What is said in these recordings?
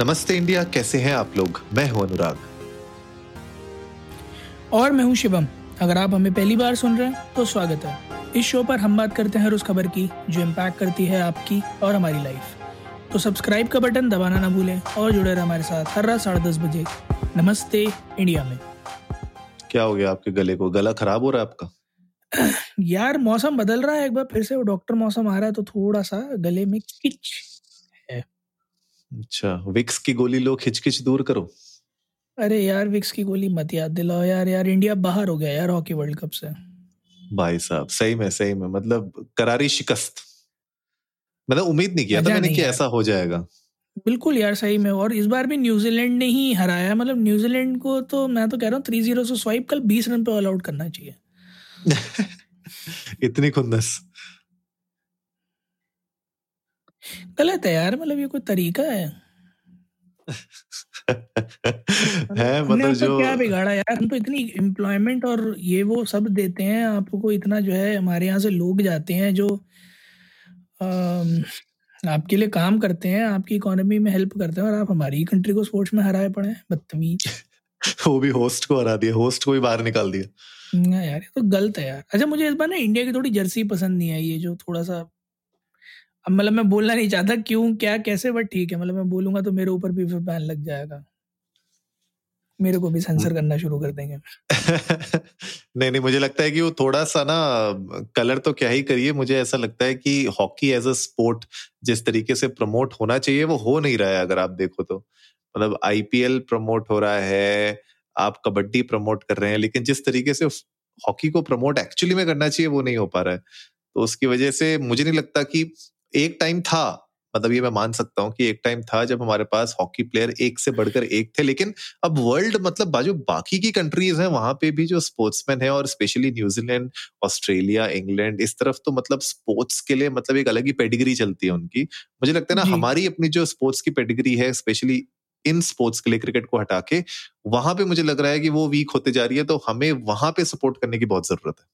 नमस्ते इंडिया कैसे हैं आप लोग? मैं हूँ अनुराग। और मैं हूँ शिवम। अगर आप हमें पहली बार सुन रहे हैं तो स्वागत है। इस शो पर हम बात करते हैं उस खबर की जो इम्पैक्ट करती है आपकी और हमारी लाइफ तो सब्सक्राइब का बटन दबाना ना भूलें और जुड़े रहे हमारे साथ हर रात साढ़े दस बजे। नमस्ते इंडिया में। क्या हो गया आपके गले को? गला खराब हो रहा है आपका? यार मौसम बदल रहा है एक बार फिर से वो डॉक्टर मौसम आ रहा है तो थोड़ा सा गले में किच। अच्छा विक्स की गोली लो खिचखिच दूर करो। अरे यार विक्स की गोली मत याद दिलाओ यार यार इंडिया बाहर हो गया यार हॉकी वर्ल्ड कप से। भाई साहब सही में सही में मतलब करारी शिकस्त। मतलब उम्मीद नहीं किया था मैंने कि ऐसा हो जाएगा। बिल्कुल यार सही में और इस बार भी न्यूजीलैंड ने ही हराया मतलब न्यूजीलैंड को तो मैं तो कह रहा हूँ थ्री ज़ीरो से स्वाइप कल बीस रन पे ऑल आउट करना चाहिए। इतनी खुंदस गलत है यार मतलब ये कोई तरीका है। है मतलब तो जो क्या बिगाड़ा यार हम तो इतनी एम्प्लॉयमेंट और ये वो सब देते हैं आपको इतना जो है हमारे यहाँ से लोग जाते हैं जो आ, आपके लिए काम करते हैं आपकी इकोनॉमी में हेल्प करते हैं और आप हमारी कंट्री को स्पोर्ट्स में हराए पड़े हैं बदतमीज। वो भी होस्ट को हरा दिया होस्ट को भी बाहर निकाल दिया। ना यार ये तो गलत है यार। अच्छा मुझे इस बार ना इंडिया की थोड़ी जर्सी पसंद नहीं आई ये जो थोड़ा सा अब मतलब मैं बोलना नहीं चाहता क्यों क्या कैसे बट ठीक है मतलब मैं बोलूँगा तो मेरे ऊपर भी फिर बैन लग जाएगा। मेरे को भी सेंसर करना शुरू कर देंगे। नहीं नहीं मुझे लगता है कि वो थोड़ा सा ना कलर तो क्या ही करिए मुझे ऐसा लगता है कि हॉकी एज अ स्पोर्ट जिस तरीके से प्रमोट होना चाहिए वो हो नहीं रहा है अगर आप देखो तो। मतलब आईपीएल प्रमोट हो रहा है आप कबड्डी प्रमोट कर रहे हैं लेकिन जिस तरीके से हॉकी को प्रमोट एक्चुअली में करना चाहिए वो नहीं हो पा रहा है। तो उसकी वजह से मुझे नहीं लगता कि एक टाइम था मतलब ये मैं मान सकता हूँ कि एक टाइम था जब हमारे पास हॉकी प्लेयर एक से बढ़कर एक थे लेकिन अब वर्ल्ड मतलब बाजू बाकी की कंट्रीज़ हैं वहाँ पे भी जो स्पोर्ट्समैन है और स्पेशली न्यूजीलैंड ऑस्ट्रेलिया इंग्लैंड इस तरफ़ तो मतलब स्पोर्ट्स के लिए मतलब एक अलग ही पेडिग्री चलती है उनकी। मुझे लगता है ना हमारी अपनी जो स्पोर्ट्स की पेडिग्री है स्पेशली इन स्पोर्ट्स के लिए क्रिकेट को हटा के वहाँ पे मुझे लग रहा है कि वो वीक होते जा रही है तो हमें वहाँ पे सपोर्ट करने की बहुत ज़रूरत है।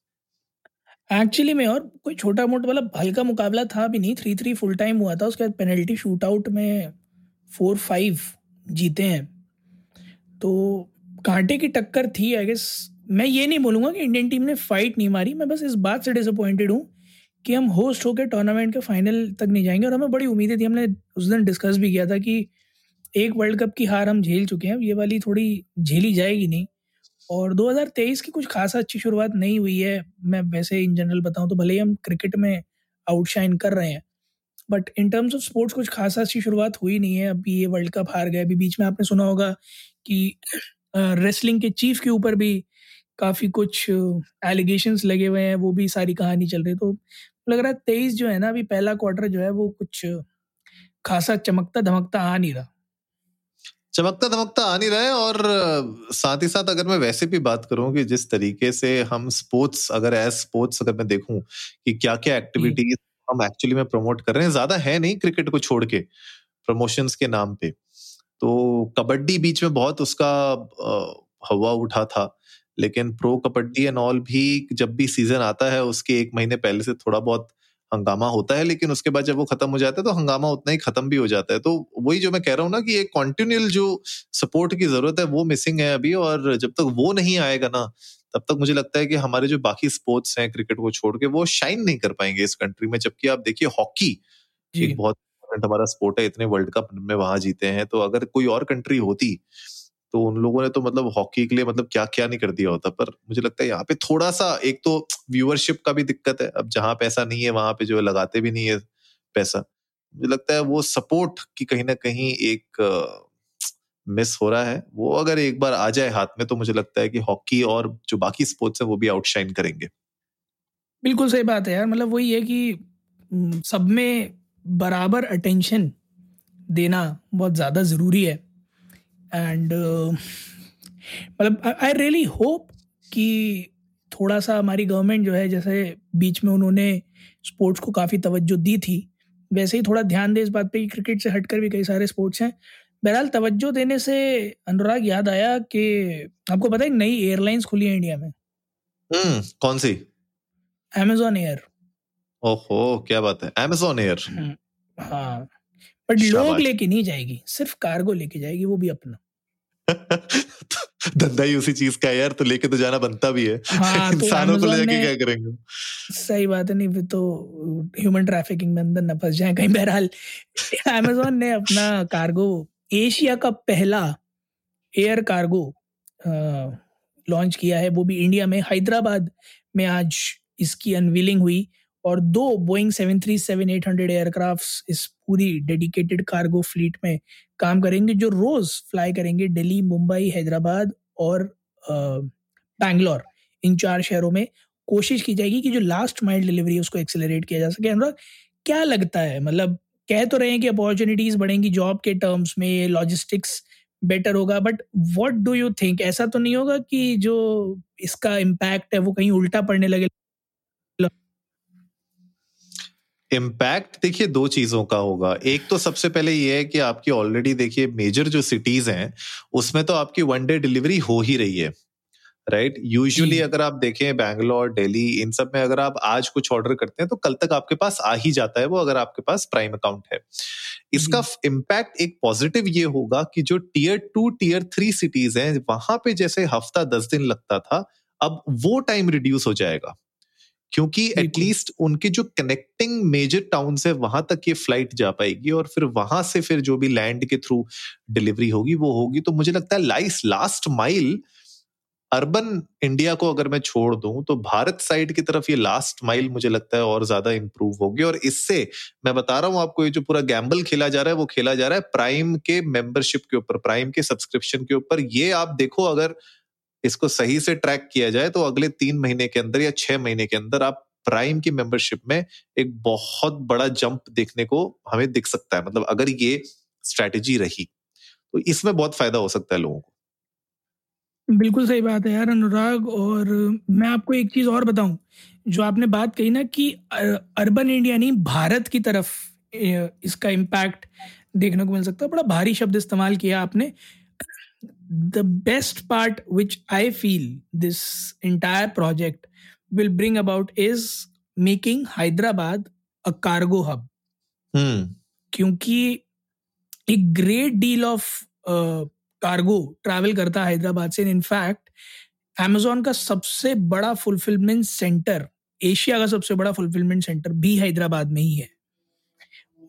एक्चुअली में और कोई छोटा मोटा मतलब हल्का मुकाबला था भी नहीं थ्री थ्री फुल टाइम हुआ था, उसके बाद पेनल्टी शूट आउट में फोर फाइव जीते हैं। तो कांटे की टक्कर थी आई गेस मैं ये नहीं बोलूँगा कि इंडियन टीम ने फाइट नहीं मारी, मैं बस इस बात से डिसअपॉइंटेड हूँ कि हम होस्ट होकर टूर्नामेंट के फाइनल तक नहीं जाएँगे और हमें बड़ी उम्मीदें थी, हमने उस दिन डिस्कस भी किया था कि एक वर्ल्ड कप की हार हम झेल चुके हैं ये वाली थोड़ी झेली जाएगी नहीं। और 2023 की कुछ खासा अच्छी शुरुआत नहीं हुई है। मैं वैसे इन जनरल बताऊँ तो भले ही हम क्रिकेट में आउटशाइन कर रहे हैं but in terms of sports कुछ खासा अच्छी शुरुआत हुई नहीं है। अभी ये वर्ल्ड कप हार गए अभी बीच में आपने सुना होगा कि रेसलिंग के चीफ के ऊपर भी काफ़ी कुछ एलिगेशंस लगे हुए हैं, वो भी सारी कहानी चल रही तो लग रहा है तेईस जो है ना, अभी पहला क्वार्टर जो है वो कुछ खासा चमकता धमकता आ नहीं रहा। चमकता धमकता आ नहीं रहा है और साथ ही साथ अगर मैं वैसे भी बात करूँ कि जिस तरीके से हम स्पोर्ट्स अगर एज स्पोर्ट्स अगर मैं देखूँ कि क्या क्या एक्टिविटीज़ हम एक्चुअली में प्रमोट कर रहे हैं ज़्यादा है नहीं क्रिकेट को छोड़ के प्रमोशंस के नाम पे। तो कबड्डी बीच में बहुत उसका हवा उठा था लेकिन प्रो कबड्डी एंड ऑल भी जब भी सीज़न आता है उसके एक महीने पहले से थोड़ा बहुत हंगामा होता है लेकिन उसके बाद जब वो खत्म हो जाता है तो हंगामा उतना ही खत्म भी हो जाता है। तो वही जो मैं कह रहा हूँ ना कि एक कॉन्टिन्यूल जो सपोर्ट की ज़रूरत है वो मिसिंग है अभी और जब तक वो नहीं आएगा ना तब तक मुझे लगता है कि हमारे जो बाकी स्पोर्ट्स हैं क्रिकेट को छोड़ के वो शाइन नहीं कर पाएँगे इस कंट्री में। जबकि आप देखिए हॉकी एक बहुत हमारा स्पोर्ट है इतने वर्ल्ड कप में वहाँ जीते हैं। तो अगर कोई और कंट्री होती तो उन लोगों ने तो मतलब हॉकी के लिए मतलब क्या क्या नहीं कर दिया होता, पर मुझे लगता है यहाँ पे थोड़ा सा एक तो व्यूअरशिप का भी दिक्कत है। अब जहाँ पैसा नहीं है, वहाँ पे जो लगाते भी नहीं है पैसा। मुझे लगता है वो सपोर्ट की कहीं ना कहीं एक मिस हो रहा है। वो अगर एक बार आ जाए हाथ में तो मुझे लगता है कि हॉकी और जो बाकी स्पोर्ट्स है वो भी आउटशाइन करेंगे। बिल्कुल सही बात है यार। मतलब वही है कि सब में बराबर अटेंशन देना बहुत ज़्यादा ज़रूरी है। एंड uh, मतलब आई रियली होप कि थोड़ा सा हमारी गवर्नमेंट जो है जैसे बीच में उन्होंने स्पोर्ट्स को काफ़ी तवज्जो दी थी वैसे ही थोड़ा ध्यान दे इस बात पे कि क्रिकेट से हटकर भी कई सारे स्पोर्ट्स हैं। बहरहाल तवज्जो देने से अनुराग याद आया कि आपको पता है नई एयरलाइंस खुली है इंडिया में? हम्म कौन सी? अमेजोन एयर ओहो क्या बात है। अमेजोन एयर हाँ। बट लोग लेके नहीं जाएगी सिर्फ़ कार्गो लेके जाएगी वो भी अपना। धंधा ही उसी चीज़ का है यार तो लेके तो जाना बनता भी है। हाँ, इंसानों तो को लेके क्या करेंगे? सही बात है नहीं फिर तो ह्यूमन ट्रैफिकिंग में अंदर न फंस जाए कहीं बहरहाल। अमेजोन ने अपना कार्गो एशिया का पहला एयर कार्गो लॉन्च किया है वो भी इंडिया में। हैदराबाद में आज इसकी अनवीलिंग हुई। और दो Boeing seven three seven eight hundred aircraft इस पूरी डेडिकेटेड कार्गो फ्लीट में काम करेंगे, जो रोज फ्लाई करेंगे दिल्ली, मुंबई, हैदराबाद और बैंगलोर, इन चार शहरों में। कोशिश की जाएगी कि जो लास्ट माइल डिलीवरी उसको एक्सेलरेट किया जा सके। अनुराग, क्या लगता है? मतलब कह तो रहे हैं कि अपॉर्चुनिटीज़ बढ़ेंगी जॉब के टर्म्स में लॉजिस्टिक्स बेटर होगा but what do you think ऐसा तो नहीं होगा कि जो इसका इम्पैक्ट है, वो कहीं उल्टा पड़ने लगे। इम्पैक्ट देखिए दो चीज़ों का होगा। एक तो सबसे पहले ये है कि आपकी ऑलरेडी देखिए मेजर जो सिटीज़ हैं उसमें तो आपकी वन डे डिलीवरी हो ही रही है राइट right? यूजुअली अगर आप देखें बैंगलोर दिल्ली इन सब में अगर आप आज कुछ ऑर्डर करते हैं तो कल तक आपके पास आ ही जाता है वो अगर आपके पास प्राइम अकाउंट है। इसका इम्पैक्ट एक पॉजिटिव ये होगा कि जो tier two tier three cities हैं वहाँ पे जैसे हफ़्ता दस दिन लगता था अब वो टाइम रिड्यूस हो जाएगा। क्योंकि एटलीस्ट उनके जो कनेक्टिंग मेजर टाउन है वहाँ तक ये फ़्लाइट जा पाएगी और फिर वहाँ से फिर जो भी लैंड के थ्रू डिलीवरी होगी वो होगी। तो मुझे लगता है lies last mile urban India को अगर मैं छोड़ दूँ तो भारत साइड की तरफ़ ये लास्ट माइल मुझे लगता है और ज़्यादा इंप्रूव होगी। और इससे मैं बता रहा हूँ आपको ये जो पूरा गैम्बल खेला जा रहा है वो खेला जा रहा है प्राइम के मेंबरशिप के ऊपर प्राइम के सब्सक्रिप्शन के ऊपर। ये आप देखो अगर इसको सही से ट्रैक किया जाए तो अगले तीन महीने के अंदर या छह महीने के अंदर आप प्राइम की मेंबरशिप में एक बहुत बड़ा जंप देखने को हमें दिख सकता है। मतलब अगर ये स्ट्रैटेजी रही तो इसमें बहुत फ़ायदा हो सकता है लोगों को। बिल्कुल सही बात है यार, अनुराग। और मैं आपको एक चीज़ और बताऊँ, जो आपने बात कही ना कि अर्बन इंडिया नहीं, भारत की तरफ़ इसका इम्पैक्ट देखने को मिल सकता है। बड़ा भारी शब्द इस्तेमाल किया आपने। The best part which i feel this entire project will bring about is making hyderabad a cargo hub. Hmm. क्योंकि एक great deal of cargo travel करता है हैदराबाद से इनफैक्ट अमेजोन का सबसे बड़ा फुलफिलमेंट सेंटर एशिया का सबसे बड़ा फुलफिलमेंट सेंटर भी हैदराबाद में ही है.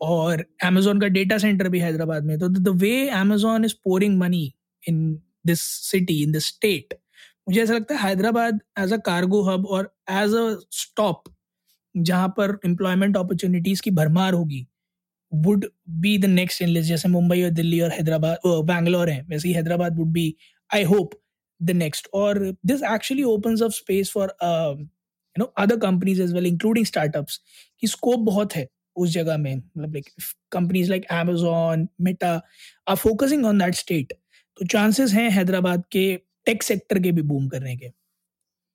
और अमेजोन का डेटा सेंटर भी हैदराबाद में तो the way Amazon is pouring money in this city in this state मुझे ऐसा लगता है Hyderabad as a cargo hub और एज अ स्टॉप जहाँ पर एम्प्लॉयमेंट अपॉर्चुनिटीज़ की भरमार होगी would be the next in list जैसे मुंबई और दिल्ली और हैदराबाद बैंगलोर है, वैसे ही Hyderabad would be I hope the next और this actually open up space for you know other companies as well including startups की स्कोप बहुत है उस जगह में। मतलब like companies like Amazon Meta are focusing on that state तो chances हैं हैदराबाद के टेक सेक्टर के भी बूम करने के।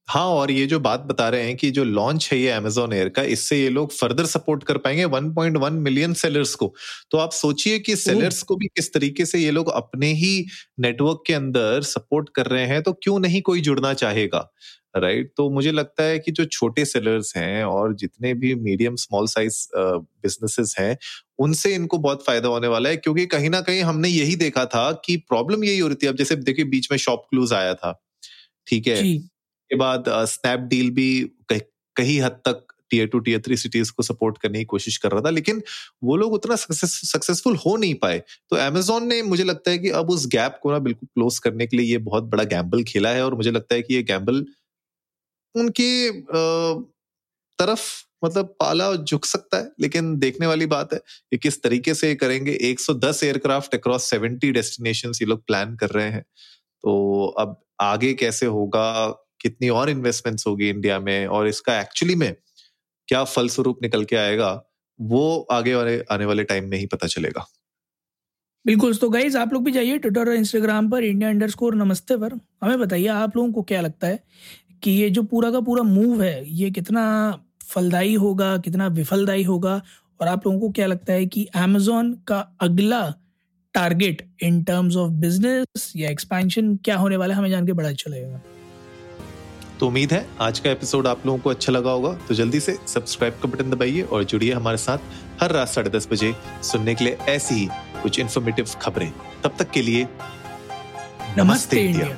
हाँ और ये जो बात बता रहे हैं कि जो लॉन्च है ये अमेजोन एयर का इससे ये लोग फर्दर सपोर्ट कर पाएँगे 1.1 मिलियन सेलर्स को। तो आप सोचिए कि सेलर्स को भी किस तरीके से ये लोग अपने ही नेटवर्क के अंदर सपोर्ट कर रहे हैं तो क्यों नहीं कोई जुड़ना चाहेगा राइट right? तो मुझे लगता है कि जो छोटे सेलर्स हैं और जितने भी मीडियम स्मॉल साइज़ बिजनेसेस हैं उनसे इनको बहुत फ़ायदा होने वाला है क्योंकि कहीं ना कहीं हमने यही देखा था कि प्रॉब्लम यही हो रही थी। अब जैसे देखिए बीच में शॉप क्लूज आया था ठीक है? के बाद स्नैप डील भी कहीं हद तक tier two tier three cities को सपोर्ट करने की कोशिश कर रहा था लेकिन वो लोग उतना सक्सेसफुल हो नहीं पाए। तो अमेजोन ने मुझे लगता है कि अब उस गैप को ना बिल्कुल क्लोज करने के लिए ये बहुत बड़ा गैम्बल खेला है और मुझे लगता है कि ये गैम्बल उनकी तरफ़ मतलब पाला झुक सकता है, लेकिन देखने वाली बात है कि किस तरीके से करेंगे। 110 एयरक्राफ्ट अक्रॉस 70 डेस्टिनेशन ये लोग प्लान कर रहे हैं। तो अब आगे कैसे होगा? कितनी और इन्वेस्टमेंट्स होगी इंडिया में? और इसका एक्चुअली में क्या फलस्वरूप निकल के आएगा, वो आगे वाले, आने वाले टाइम में ही पता चलेगा। बिल्कुल तो गाइज़ आप लोग भी जाइए ट्विटर और इंस्टाग्राम पर इंडिया अंडर स्कोर नमस्ते पर। हमें बताइए, आप लोगों को क्या लगता है कि ये जो पूरा का पूरा मूव है, ये कितना फलदायी होगा, कितना विफलदायी होगा। और आप लोगों को क्या लगता है कि अमेजोन का अगला target in terms of business या एक्सपेंशन क्या होने वाला है, हमें जान के बड़ा अच्छा लगेगा। तो उम्मीद है आज का एपिसोड आप लोगों को अच्छा लगा होगा। तो जल्दी से सब्सक्राइब का बटन दबाइए और जुड़िए हमारे साथ हर रात साढ़े दस बजे सुनने के लिए ऐसी ही कुछ इन्फॉर्मेटिव खबरें। तब तक के लिए नमस्ते नमस्ते इंडिया।